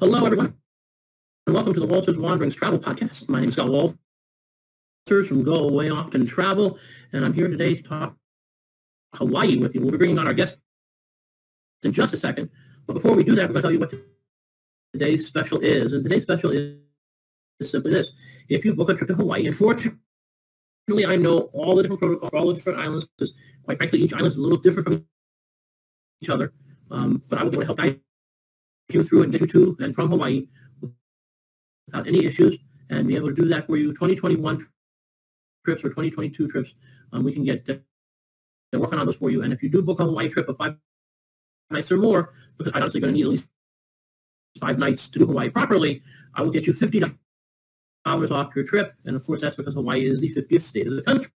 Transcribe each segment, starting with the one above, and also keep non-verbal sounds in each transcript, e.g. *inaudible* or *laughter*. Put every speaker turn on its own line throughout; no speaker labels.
Hello, everyone, and welcome to the Walters Wanderings Travel Podcast. My name is Scott Walters from Go Away Often Travel, and I'm here today to talk Hawaii with you. We'll be bringing on our guest in just a second, but before we do that, we're going to tell you what today's special is. And today's special is, simply this. If you book a trip to Hawaii, unfortunately, I know all the different protocols, all the different islands, because quite frankly, each island is a little different from each other. Um, but I would want to help guide you through and get you to and from Hawaii without any issues and be able to do that for you. 2021 trips or 2022 trips, um, we can get uh, working on those for you. And if you do book a Hawaii trip of five nights or more, because I'm honestly going to need at least five nights to do Hawaii properly, I will get you $50 off your trip. And of course, that's because Hawaii is the 50th state of the country.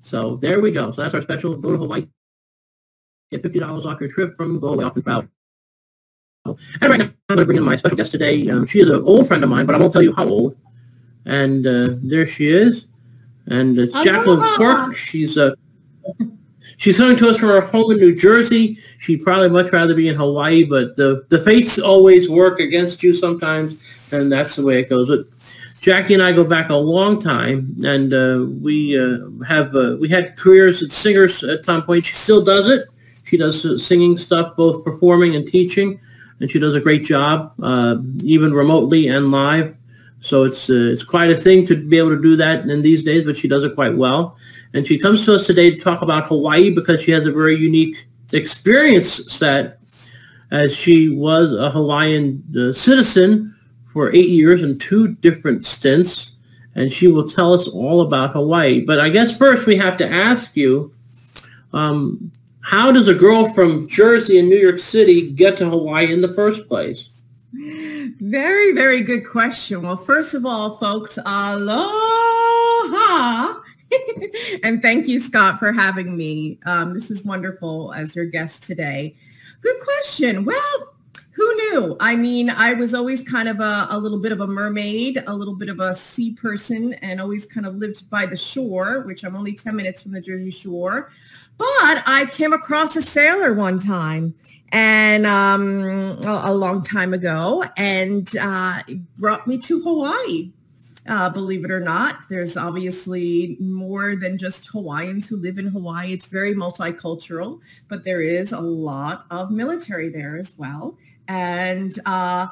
So there we go. So that's our special. Go to Hawaii. Get $50 off your trip from Go Away Often Travel. And right now, I'm going to bring in my special guest today. Um, she is an old friend of mine, but I won't tell you how old. And uh, there she is. And it's Jacqueline Quirk. She's uh, she's coming to us from her home in New Jersey. She'd probably much rather be in Hawaii, but the, the fates always work against you sometimes, and that's the way it goes. But Jackie and I go back a long time, and uh, we uh, have uh, we had careers as singers at some point. She still does it. She does uh, singing stuff, both performing and teaching and she does a great job, uh, even remotely and live. So it's uh, it's quite a thing to be able to do that in these days, but she does it quite well. And she comes to us today to talk about Hawaii because she has a very unique experience set as she was a Hawaiian uh, citizen for eight years in two different stints. And she will tell us all about Hawaii. But I guess first we have to ask you, um, how does a girl from Jersey and New York City get to Hawaii in the first place?
Very, very good question. Well, first of all, folks, aloha. *laughs* and thank you, Scott, for having me. Um, this is wonderful as your guest today. Good question. Well, who knew? I mean, I was always kind of a, a, little bit of a mermaid, a little bit of a sea person, and always kind of lived by the shore, which I'm only 10 minutes from the Jersey Shore. But I came across a sailor one time and um, a, a, long time ago and uh, brought me to Hawaii. Uh, believe it or not, there's obviously more than just Hawaiians who live in Hawaii. It's very multicultural, but there is a lot of military there as well. And uh,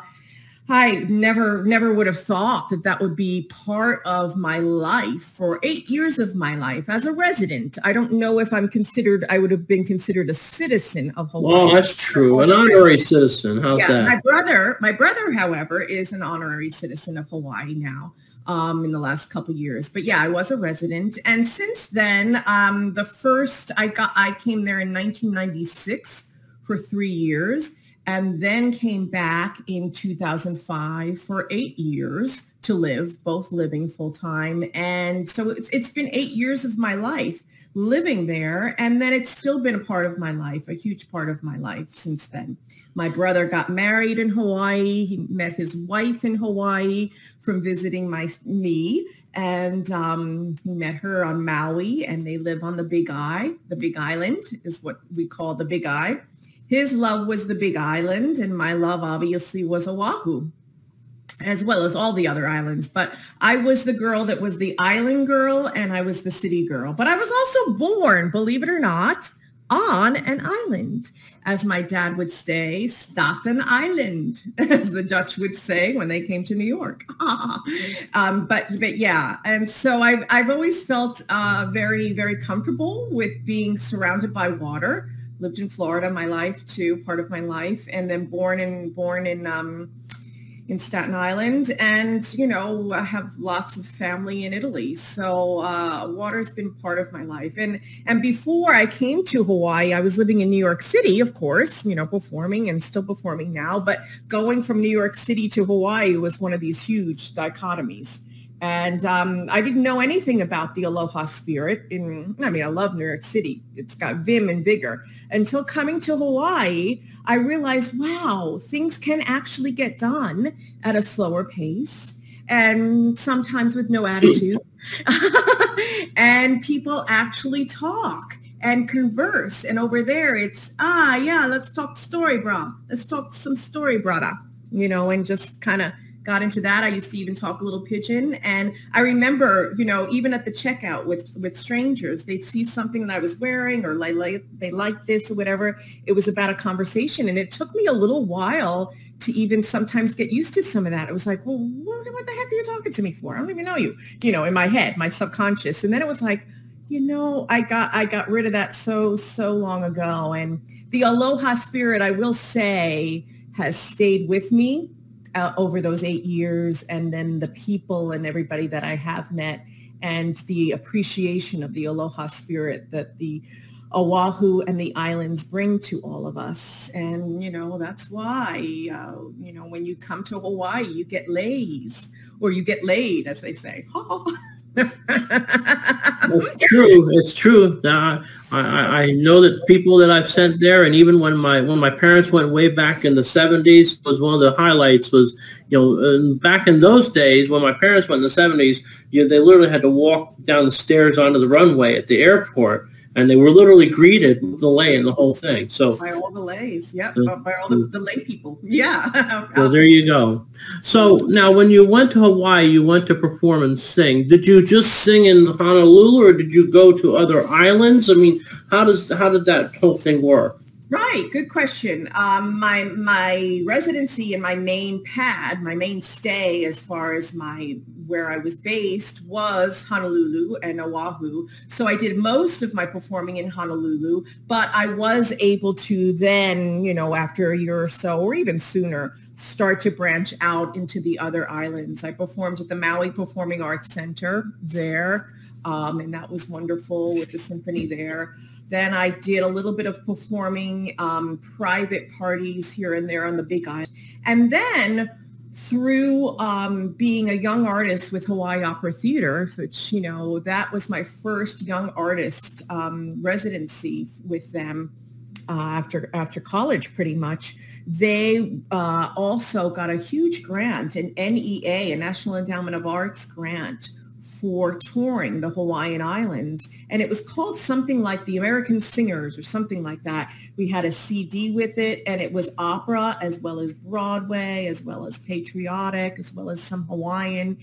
I never, never would have thought that that would be part of my life for eight years of my life as a resident. I don't know if I'm considered, I would have been considered a citizen of Hawaii.
Oh, that's true. An honorary citizen. How's yeah, that?
My brother, my brother, however, is an honorary citizen of Hawaii now. Um, in the last couple years. But yeah, I was a resident. And since then, um, the first I got, I came there in 1996 for three years and then came back in 2005 for eight years to live, both living full time. And so it's, it's been eight years of my life living there. And then it's still been a part of my life, a huge part of my life since then. My brother got married in Hawaii. He met his wife in Hawaii from visiting my me. And um, he met her on Maui and they live on the Big Eye. The Big Island is what we call the Big I. His love was the big island and my love obviously was Oahu as well as all the other islands. But I was the girl that was the island girl and I was the city girl. But I was also born, believe it or not, on an island. As my dad would say, Staten Island, *laughs* as the Dutch would say when they came to New York. *laughs* um, but but yeah, and so I've I've always felt uh, very very comfortable with being surrounded by water lived in Florida my life too, part of my life, and then born and born in um, in Staten Island, and you know I have lots of family in Italy, so uh, water's been part of my life. And and before I came to Hawaii, I was living in New York City, of course, you know, performing and still performing now. But going from New York City to Hawaii was one of these huge dichotomies. And um, I didn't know anything about the Aloha spirit. In I mean, I love New York City. It's got vim and vigor. Until coming to Hawaii, I realized, wow, things can actually get done at a slower pace and sometimes with no attitude. *laughs* and people actually talk and converse. And over there, it's, ah, yeah, let's talk story, bra. Let's talk some story, brother, you know, and just kind of got into that. I used to even talk a little pidgin. And I remember, you know, even at the checkout with, with strangers, they'd see something that I was wearing or like, like they liked this or whatever. It was about a conversation. And it took me a little while to even sometimes get used to some of that. It was like, well, what, what the heck are you talking to me for? I don't even know you, you know, in my head, my subconscious. And then it was like, you know, I got I got rid of that so so long ago, and the aloha spirit, I will say, has stayed with me uh, over those eight years and then the people and everybody that I have met and the appreciation of the aloha spirit that the Oahu and the islands bring to all of us. And, you know, that's why, uh, you know, when you come to Hawaii, you get leis or you get laid, as they say. *laughs*
true. It's true. Uh, I, I know that people that I've sent there, and even when my when my parents went way back in the '70s, was one of the highlights. Was you know back in those days when my parents went in the '70s, you, know, they literally had to walk down the stairs onto the runway at the airport and they were literally greeted with the lei and the whole thing. So
by all the leis, yeah, uh, by all the, the lay people, yeah.
well, there you go. So now, when you went to Hawaii, you went to perform and sing. Did you just sing in Honolulu, or did you go to other islands? I mean, how does how did that whole thing work?
Right, good question. Um, my my residency and my main pad, my main stay as far as my where I was based was Honolulu and Oahu. So I did most of my performing in Honolulu, but I was able to then, you know, after a year or so or even sooner, start to branch out into the other islands. I performed at the Maui Performing Arts Center there, um, and that was wonderful with the symphony there. Then I did a little bit of performing um, private parties here and there on the Big Island. And then through um, being a young artist with Hawaii Opera Theater, which, you know, that was my first young artist um, residency with them uh, after, after college pretty much. They uh, also got a huge grant, an NEA, a National Endowment of Arts grant for touring the Hawaiian Islands. And it was called something like the American Singers or something like that. We had a CD with it and it was opera as well as Broadway, as well as patriotic, as well as some Hawaiian.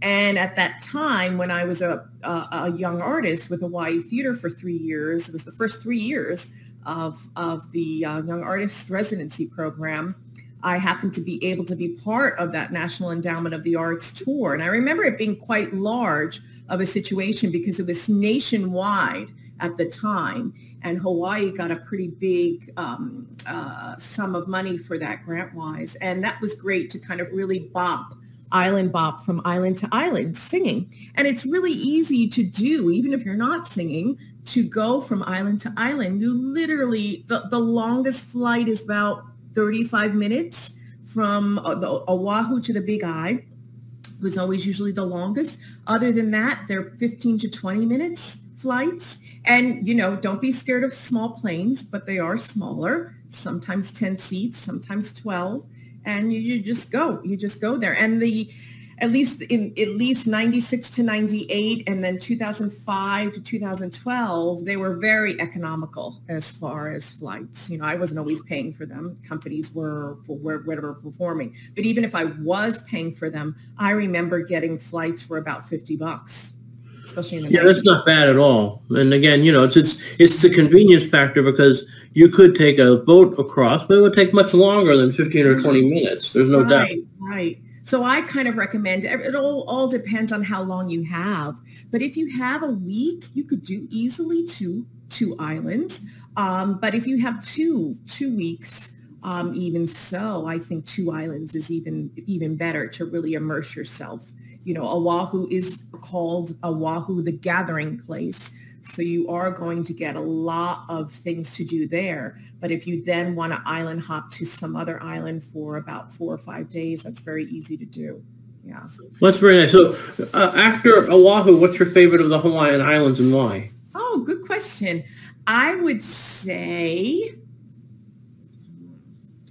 And at that time, when I was a, a, a young artist with Hawaii Theater for three years, it was the first three years of, of the uh, Young Artist Residency Program. I happened to be able to be part of that National Endowment of the Arts tour. And I remember it being quite large of a situation because it was nationwide at the time. And Hawaii got a pretty big um, uh, sum of money for that grant-wise. And that was great to kind of really bop, island bop from island to island singing. And it's really easy to do, even if you're not singing, to go from island to island. You literally, the, the longest flight is about 35 minutes from uh, Oahu to the Big Eye was always usually the longest. Other than that, they're 15 to 20 minutes flights. And, you know, don't be scared of small planes, but they are smaller, sometimes 10 seats, sometimes 12. And you, you just go, you just go there. And the at least in at least 96 to 98 and then 2005 to 2012 they were very economical as far as flights. You know i wasn't always paying for them. Companies were for whatever performing. But even if i was paying for them i remember getting flights for about 50 bucks especially in the
yeah that's not bad at all. And again you know it's it's it's the convenience factor because you could take a boat across but it would take much longer than 15 or 20 minutes. There's no
right,
doubt
right so I kind of recommend it all, all depends on how long you have. But if you have a week, you could do easily two, two islands. Um, but if you have two, two weeks, um, even so, I think two islands is even, even better to really immerse yourself. You know, Oahu is called Oahu, the gathering place. So you are going to get a lot of things to do there. But if you then want to island hop to some other island for about four or five days, that's very easy to do. Yeah.
That's very nice. So uh, after Oahu, what's your favorite of the Hawaiian Islands and why?
Oh, good question. I would say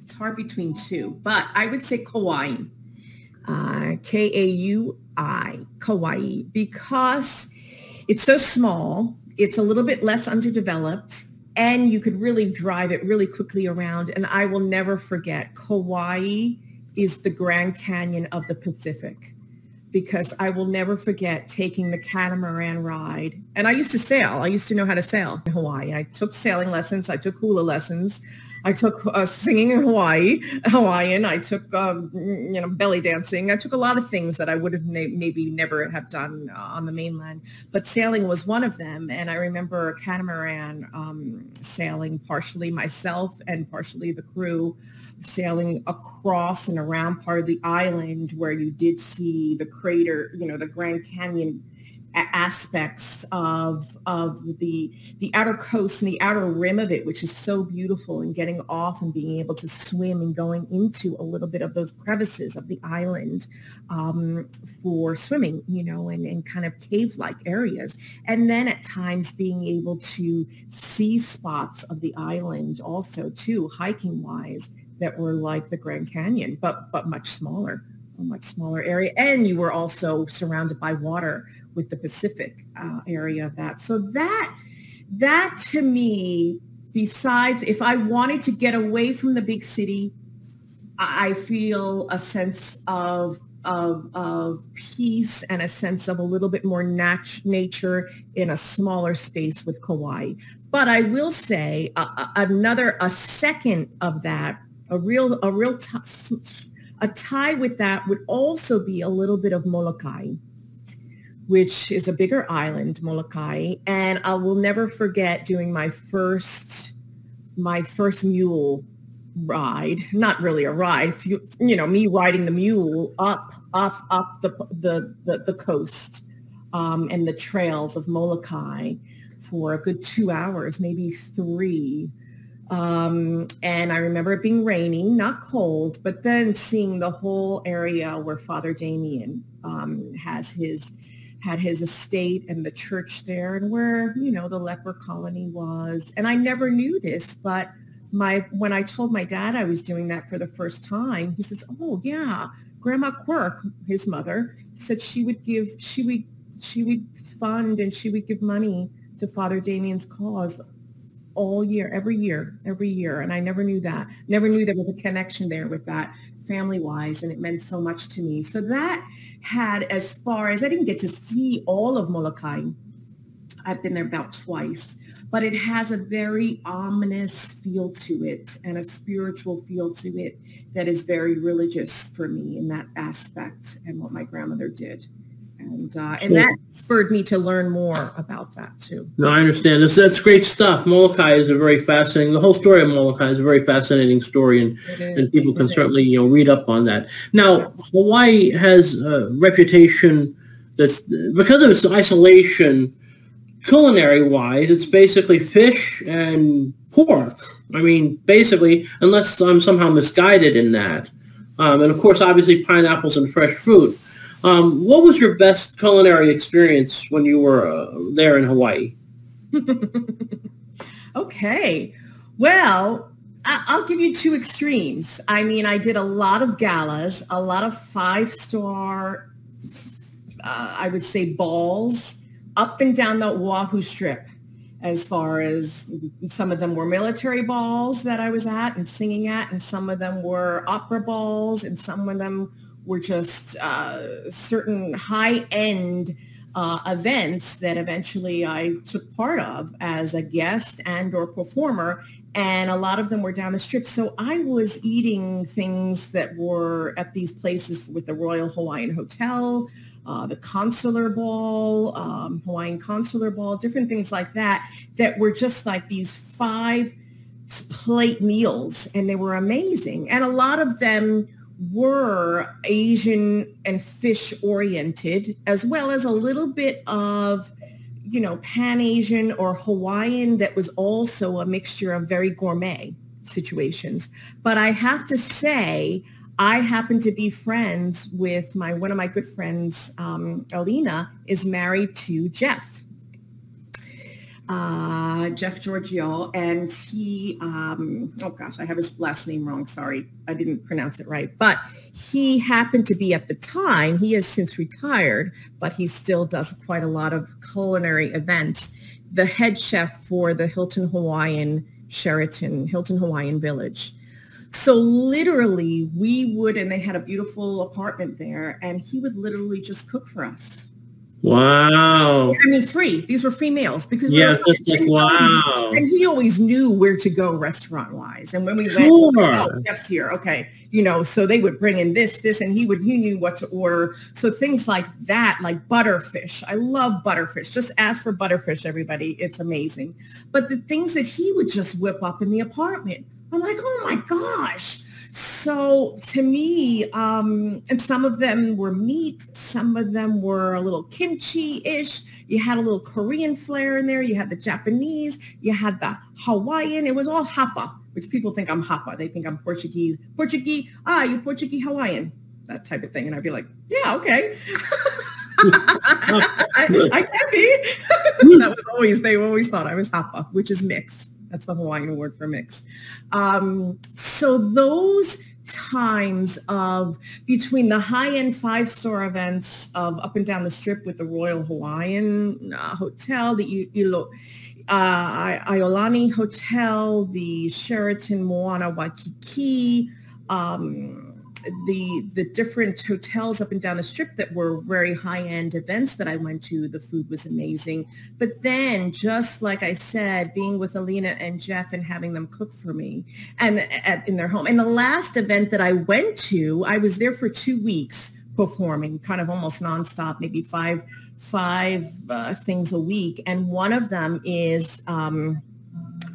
it's hard between two, but I would say Kauai. Uh, K-A-U-I, Kauai, because it's so small it's a little bit less underdeveloped and you could really drive it really quickly around. And I will never forget, Kauai is the Grand Canyon of the Pacific because I will never forget taking the catamaran ride. And I used to sail. I used to know how to sail in Hawaii. I took sailing lessons. I took hula lessons. I took uh, singing in Hawaii, Hawaiian. I took, um, you know, belly dancing. I took a lot of things that I would have na- maybe never have done uh, on the mainland. But sailing was one of them. And I remember a catamaran um, sailing partially myself and partially the crew sailing across and around part of the island where you did see the crater, you know, the Grand Canyon aspects of of the the outer coast and the outer rim of it, which is so beautiful, and getting off and being able to swim and going into a little bit of those crevices of the island um, for swimming, you know, and, and kind of cave-like areas, and then at times being able to see spots of the island also too, hiking wise, that were like the Grand Canyon, but but much smaller a much smaller area. And you were also surrounded by water with the Pacific uh, area of that. So that, that to me, besides if I wanted to get away from the big city, I feel a sense of of, of peace and a sense of a little bit more nat- nature in a smaller space with Kauai. But I will say uh, another, a second of that, a real, a real t- a tie with that would also be a little bit of Molokai, which is a bigger island, Molokai. And I will never forget doing my first, my first mule ride, not really a ride, you, know, me riding the mule up, up, up the, the, the, the coast um, and the trails of Molokai for a good two hours, maybe three um, and I remember it being rainy, not cold, but then seeing the whole area where Father Damien um, has his had his estate and the church there and where, you know, the leper colony was. And I never knew this, but my when I told my dad I was doing that for the first time, he says, Oh yeah, Grandma Quirk, his mother, said she would give she would she would fund and she would give money to Father Damien's cause all year, every year, every year. And I never knew that. Never knew there was a connection there with that family wise. And it meant so much to me. So that had as far as I didn't get to see all of Molokai. I've been there about twice, but it has a very ominous feel to it and a spiritual feel to it that is very religious for me in that aspect and what my grandmother did and uh, and that spurred me to learn more about that too.
No, I understand. That's, that's great stuff. Molokai is a very fascinating. The whole story of Molokai is a very fascinating story, and and people can certainly you know read up on that. Now, Hawaii has a reputation that because of its isolation, culinary wise, it's basically fish and pork. I mean, basically, unless I'm somehow misguided in that. Um, and of course, obviously, pineapples and fresh fruit. Um, what was your best culinary experience when you were uh, there in Hawaii? *laughs*
okay. Well, I'll give you two extremes. I mean, I did a lot of galas, a lot of five-star, uh, I would say balls up and down the Oahu Strip as far as some of them were military balls that I was at and singing at, and some of them were opera balls, and some of them were just uh, certain high-end uh, events that eventually I took part of as a guest and or performer. And a lot of them were down the strip. So I was eating things that were at these places with the Royal Hawaiian Hotel, uh, the consular ball, um, Hawaiian consular ball, different things like that, that were just like these five plate meals. And they were amazing. And a lot of them were Asian and fish oriented, as well as a little bit of, you know, Pan Asian or Hawaiian that was also a mixture of very gourmet situations. But I have to say, I happen to be friends with my one of my good friends, um, Alina, is married to Jeff uh, Jeff Giorgio, and he, um, oh gosh, I have his last name wrong. Sorry, I didn't pronounce it right. But he happened to be at the time, he has since retired, but he still does quite a lot of culinary events the head chef for the Hilton Hawaiian Sheraton, Hilton Hawaiian Village. So literally we would, and they had a beautiful apartment there, and he would literally just cook for us.
Wow.
I mean, free. These were free meals because
yeah, just like wow.
And he always knew where to go restaurant wise. And when we sure. went, oh, chef's here, okay, you know, so they would bring in this, this, and he would he knew what to order. So things like that, like butterfish. I love butterfish. Just ask for butterfish, everybody. It's amazing. But the things that he would just whip up in the apartment, I'm like, oh my gosh so to me, um, and some of them were meat, some of them were a little kimchi-ish. You had a little Korean flair in there. You had the Japanese. You had the Hawaiian. It was all hapa, which people think I'm hapa. They think I'm Portuguese. Portuguese, ah, you Portuguese Hawaiian, that type of thing. And I'd be like, yeah, okay. *laughs* I, I, can be. *laughs* that was always, they always thought I was hapa, which is mixed. That's the Hawaiian word for mix. Um, so those times of between the high-end five-star events of up and down the strip with the Royal Hawaiian uh, Hotel, the Ilo, uh, Iolani Hotel, the Sheraton Moana Waikiki, um, the the different hotels up and down the strip that were very high end events that I went to, the food was amazing. But then, just like I said, being with Alina and Jeff and having them cook for me and at, in their home. And the last event that I went to, I was there for two weeks performing, kind of almost nonstop, maybe five five uh, things a week. And one of them is um,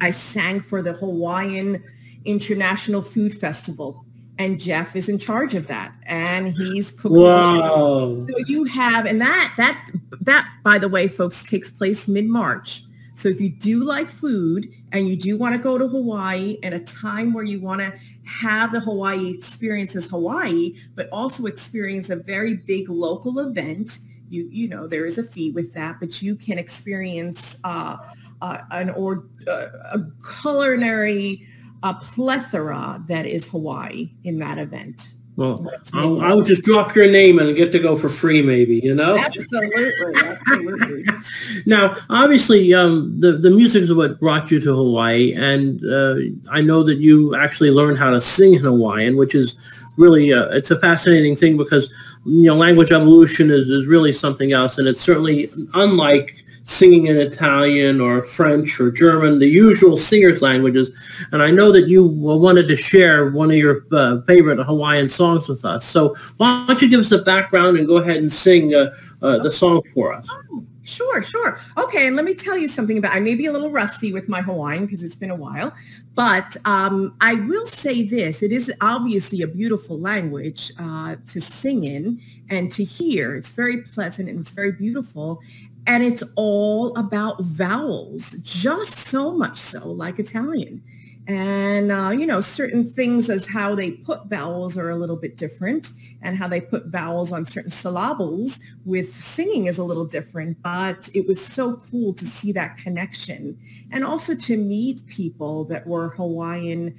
I sang for the Hawaiian International Food Festival and Jeff is in charge of that, and he's cooking.
Wow!
So you have, and that that that, by the way, folks, takes place mid March. So if you do like food and you do want to go to Hawaii at a time where you want to have the Hawaii experience as Hawaii, but also experience a very big local event, you you know there is a fee with that, but you can experience uh, uh, an or uh, a culinary a plethora that is Hawaii in that event.
Well, I'll, I'll, just drop your name and get to go for free, maybe. You know.
Absolutely, absolutely. *laughs*
now, obviously, um, the the music is what brought you to Hawaii, and uh, I know that you actually learned how to sing in Hawaiian, which is really uh, it's a fascinating thing because you know language evolution is, is really something else, and it's certainly unlike singing in Italian or French or German, the usual singers' languages. And I know that you wanted to share one of your uh, favorite Hawaiian songs with us. So why don't you give us the background and go ahead and sing uh, uh, the song for us?
Oh, sure, sure. Okay, and let me tell you something about, I may be a little rusty with my Hawaiian because it's been a while, but um, I will say this, it is obviously a beautiful language uh, to sing in and to hear. It's very pleasant and it's very beautiful. And it's all about vowels, just so much so like Italian. And, uh, you know, certain things as how they put vowels are a little bit different and how they put vowels on certain syllables with singing is a little different. But it was so cool to see that connection and also to meet people that were Hawaiian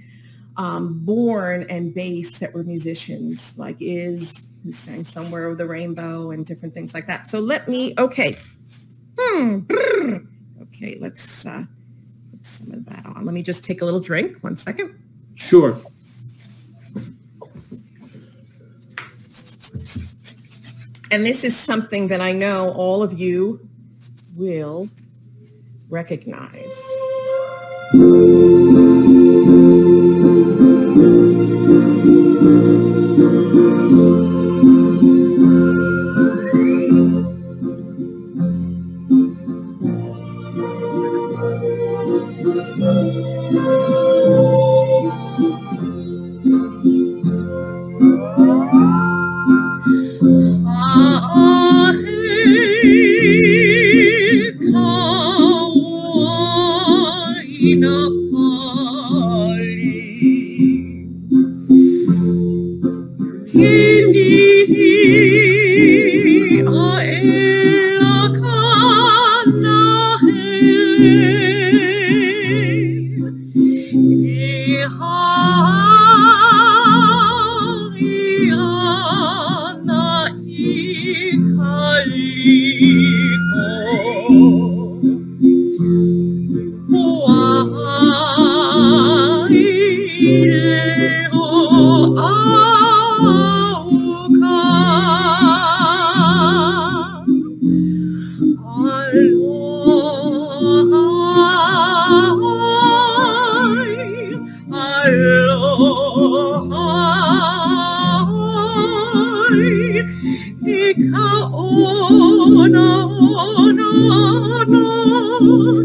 um, born and based that were musicians like Iz, who sang Somewhere Over the Rainbow and different things like that. So let me, okay, Hmm. Okay, let's uh, put some of that on. Let me just take a little drink. One second.
Sure.
And this is something that I know all of you will recognize. nó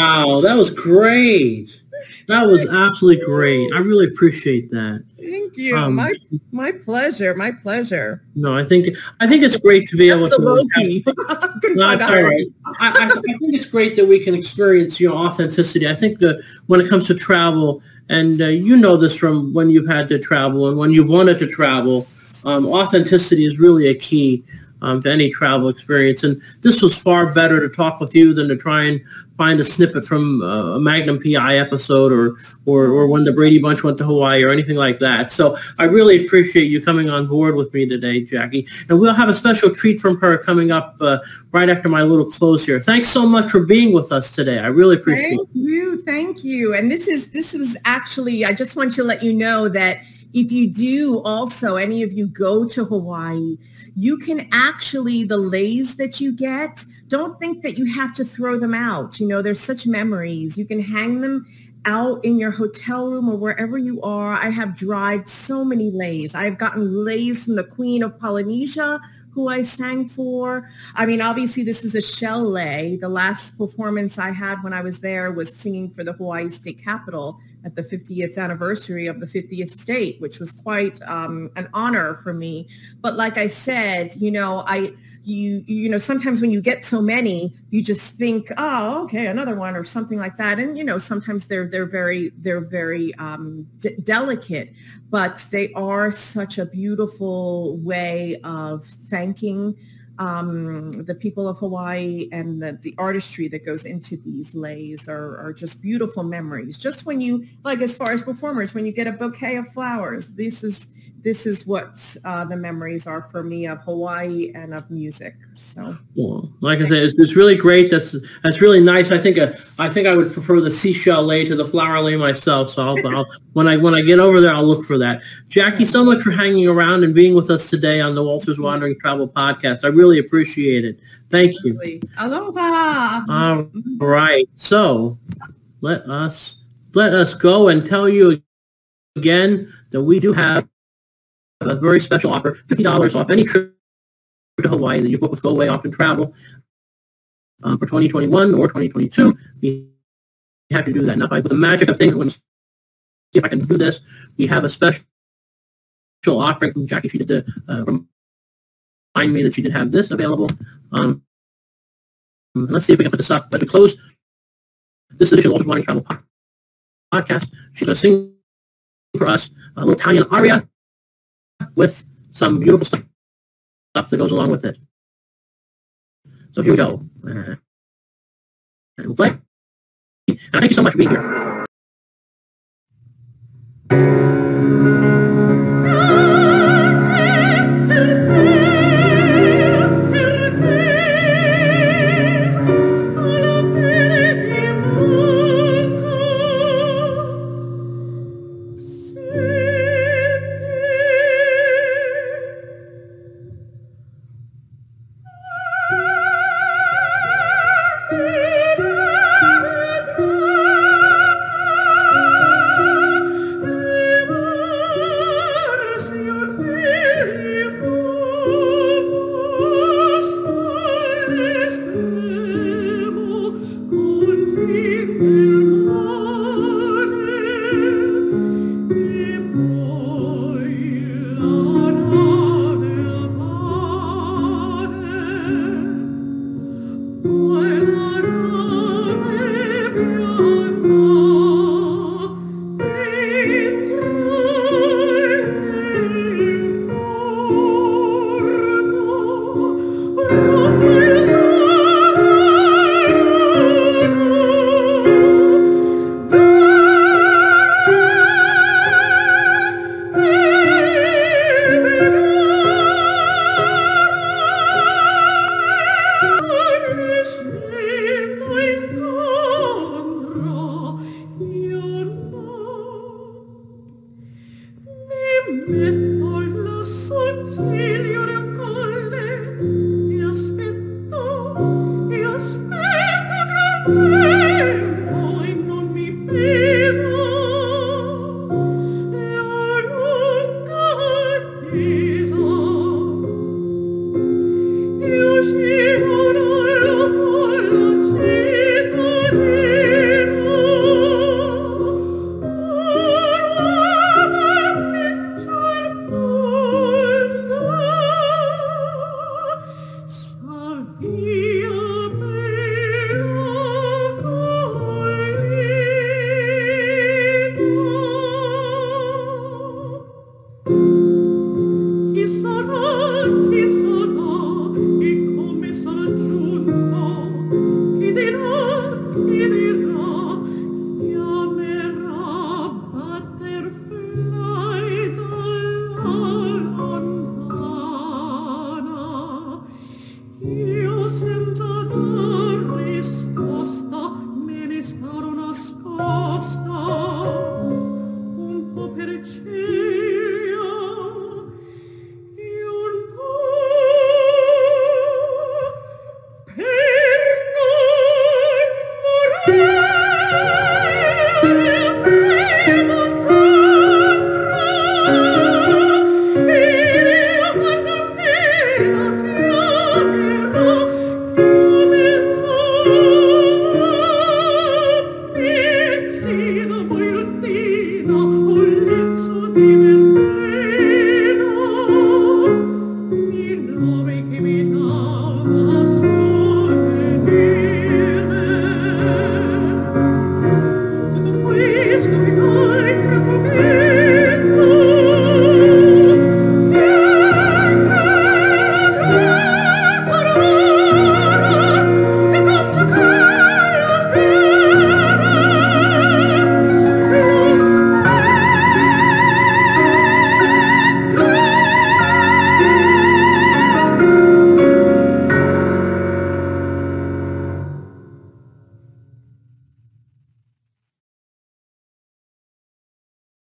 Wow, that was great. That was absolutely great. I really appreciate that.
Thank you.
Um,
my my pleasure. My pleasure.
No, I think I think it's great to be able
The
to.
low key. *laughs* Couldn't
No, it's all right. I, I, think it's great that we can experience you know authenticity. I think that when it comes to travel, and uh, you know this from when you've had to travel and when you've wanted to travel, um, authenticity is really a key um, to any travel experience. And this was far better to talk with you than to try and find a snippet from uh, a Magnum PI episode or, or or when the Brady Bunch went to Hawaii or anything like that. So I really appreciate you coming on board with me today, Jackie. And we'll have a special treat from her coming up uh, right after my little close here. Thanks so much for being with us today. I really appreciate
Thank you. Thank you. And this is this was actually I just want to let you know that if you do also any of you go to Hawaii, you can actually the leis that you get, don't think that you have to throw them out. You know, there's such memories. You can hang them out in your hotel room or wherever you are. I have dried so many leis. I've gotten leis from the Queen of Polynesia who I sang for. I mean, obviously this is a shell lei. The last performance I had when I was there was singing for the Hawaii State Capitol at the 50th anniversary of the 50th state, which was quite um, an honor for me. But like I said, you know, I you you know sometimes when you get so many you just think oh okay another one or something like that and you know sometimes they're they're very they're very um, d- delicate but they are such a beautiful way of thanking um, the people of Hawaii and the, the artistry that goes into these leis are, are just beautiful memories. Just when you, like as far as performers, when you get a bouquet of flowers, this is this is what uh, the memories are for me of Hawaii and of music. So
Well, like I said, it's, it's really great. That's that's really nice. I think uh, I think I would prefer the seashell lei to the flower lei myself. So I'll, I'll, *laughs* when I when I get over there, I'll look for that. Jackie, so much for hanging around and being with us today on the Walters Wandering Travel Podcast. I really appreciate it. Thank you.
aloha.
All right. So let us let us go and tell you again that we do have a very special offer, fifty dollars off any trip to Hawaii that you book with Go Away Often Travel um, for 2021 or 2022. We have to do that. Now, by the magic of things, I'm to see if I can do this. We have a special offering from Jackie. She did the, uh, remind me that she did have this available. Um, let's see if we can put this up as we close this edition of Morning Travel Podcast. She's going to sing for us a little Italian aria with some beautiful stuff that goes along with it. So here we go. Uh, and we'll play. And thank you so much for being here.